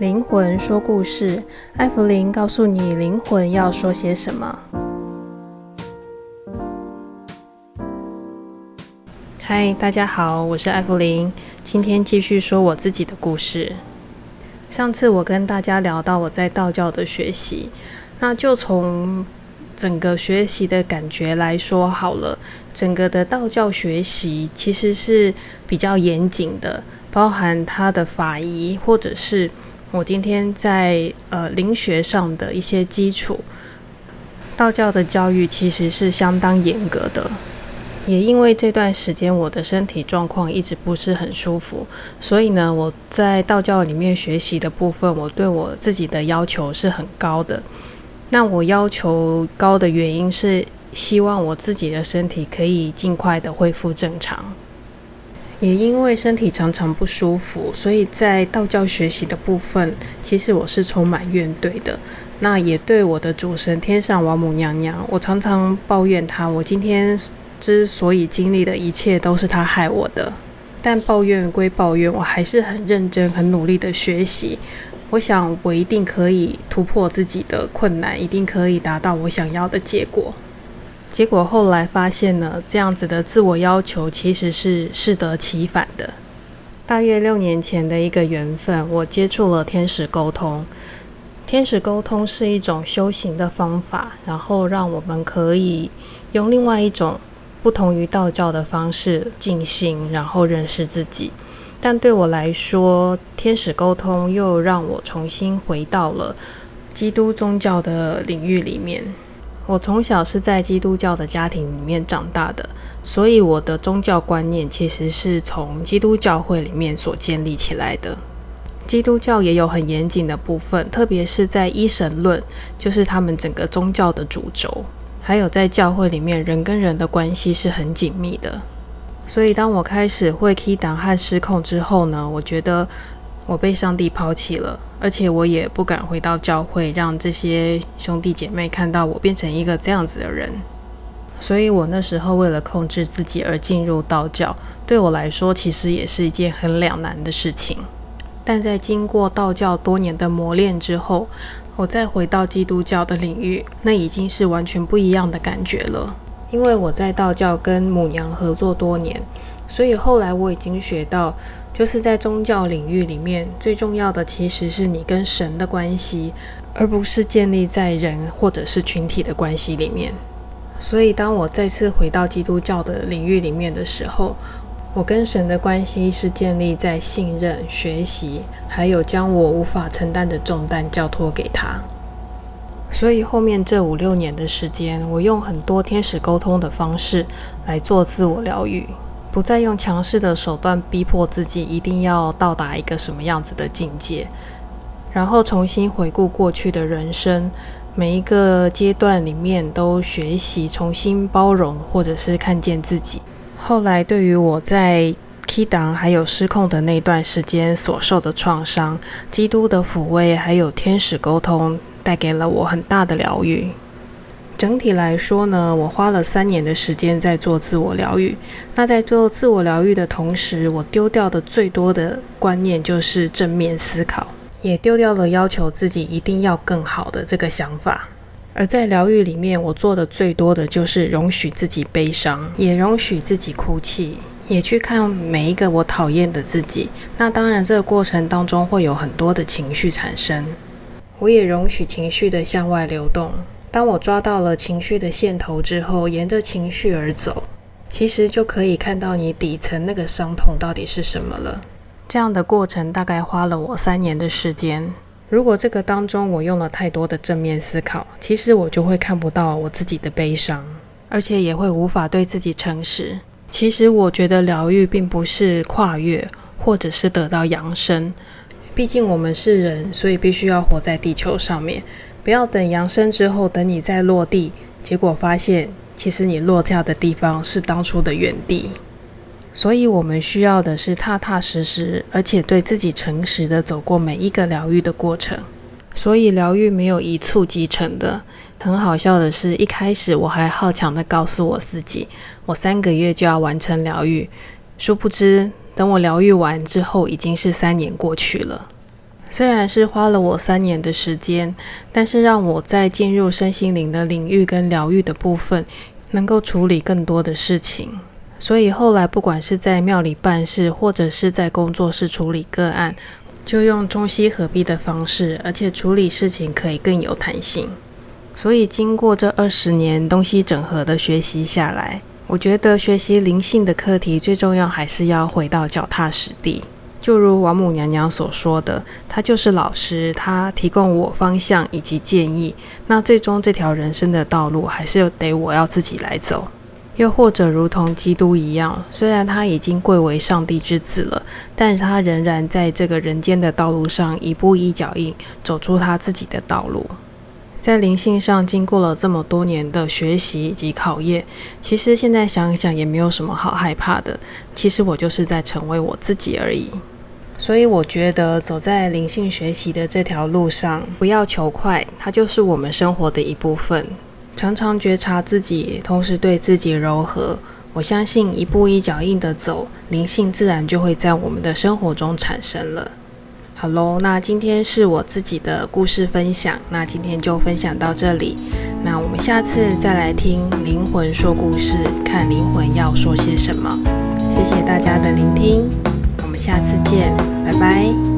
灵魂说故事，艾芙琳告诉你灵魂要说些什么。嗨，大家好，我是艾芙琳，今天继续说我自己的故事。上次我跟大家聊到我在道教的学习，那就从整个学习的感觉来说好了。整个的道教学习其实是比较严谨的，包含它的法仪，或者是我今天在呃灵学上的一些基础。道教的教育其实是相当严格的，也因为这段时间我的身体状况一直不是很舒服，所以呢，我在道教里面学习的部分，我对我自己的要求是很高的。那我要求高的原因是，希望我自己的身体可以尽快的恢复正常，也因为身体常常不舒服，所以在道教学习的部分，其实我是充满怨怼的。那也对我的主神天上王母娘娘，我常常抱怨她，我今天之所以经历的一切都是她害我的。但抱怨归抱怨，我还是很认真、很努力的学习。我想我一定可以突破自己的困难，一定可以达到我想要的结果。结果后来发现呢，这样子的自我要求其实是适得其反的。大约六年前的一个缘分，我接触了天使沟通。天使沟通是一种修行的方法，然后让我们可以用另外一种不同于道教的方式进行，然后认识自己。但对我来说，天使沟通又让我重新回到了基督宗教的领域里面。我从小是在基督教的家庭里面长大的，所以我的宗教观念其实是从基督教会里面所建立起来的。基督教也有很严谨的部分，特别是在一神论，就是他们整个宗教的主轴，还有在教会里面人跟人的关系是很紧密的。所以当我开始会 key 档和失控之后呢，我觉得。我被上帝抛弃了，而且我也不敢回到教会，让这些兄弟姐妹看到我变成一个这样子的人。所以我那时候为了控制自己而进入道教，对我来说其实也是一件很两难的事情。但在经过道教多年的磨练之后，我再回到基督教的领域，那已经是完全不一样的感觉了。因为我在道教跟母娘合作多年，所以后来我已经学到。就是在宗教领域里面，最重要的其实是你跟神的关系，而不是建立在人或者是群体的关系里面。所以，当我再次回到基督教的领域里面的时候，我跟神的关系是建立在信任、学习，还有将我无法承担的重担交托给他。所以后面这五六年的时间，我用很多天使沟通的方式来做自我疗愈。不再用强势的手段逼迫自己一定要到达一个什么样子的境界，然后重新回顾过去的人生，每一个阶段里面都学习重新包容或者是看见自己。后来对于我在 key 档还有失控的那段时间所受的创伤，基督的抚慰还有天使沟通带给了我很大的疗愈。整体来说呢，我花了三年的时间在做自我疗愈。那在做自我疗愈的同时，我丢掉的最多的观念就是正面思考，也丢掉了要求自己一定要更好的这个想法。而在疗愈里面，我做的最多的就是容许自己悲伤，也容许自己哭泣，也去看每一个我讨厌的自己。那当然，这个过程当中会有很多的情绪产生，我也容许情绪的向外流动。当我抓到了情绪的线头之后，沿着情绪而走，其实就可以看到你底层那个伤痛到底是什么了。这样的过程大概花了我三年的时间。如果这个当中我用了太多的正面思考，其实我就会看不到我自己的悲伤，而且也会无法对自己诚实。其实我觉得疗愈并不是跨越，或者是得到扬升。毕竟我们是人，所以必须要活在地球上面。不要等扬升之后，等你再落地，结果发现其实你落下的地方是当初的原地。所以，我们需要的是踏踏实实，而且对自己诚实的走过每一个疗愈的过程。所以，疗愈没有一蹴即成的。很好笑的是，一开始我还好强的告诉我自己，我三个月就要完成疗愈。殊不知，等我疗愈完之后，已经是三年过去了。虽然是花了我三年的时间，但是让我在进入身心灵的领域跟疗愈的部分，能够处理更多的事情。所以后来不管是在庙里办事，或者是在工作室处理个案，就用中西合璧的方式，而且处理事情可以更有弹性。所以经过这二十年东西整合的学习下来，我觉得学习灵性的课题最重要还是要回到脚踏实地。就如王母娘娘所说的，她就是老师，她提供我方向以及建议。那最终这条人生的道路还是得我要自己来走。又或者如同基督一样，虽然他已经贵为上帝之子了，但是他仍然在这个人间的道路上一步一脚印，走出他自己的道路。在灵性上经过了这么多年的学习以及考验，其实现在想一想也没有什么好害怕的。其实我就是在成为我自己而已。所以我觉得走在灵性学习的这条路上，不要求快，它就是我们生活的一部分。常常觉察自己，同时对自己柔和。我相信一步一脚印的走，灵性自然就会在我们的生活中产生了。好喽，那今天是我自己的故事分享，那今天就分享到这里。那我们下次再来听灵魂说故事，看灵魂要说些什么。谢谢大家的聆听，下次见，拜拜。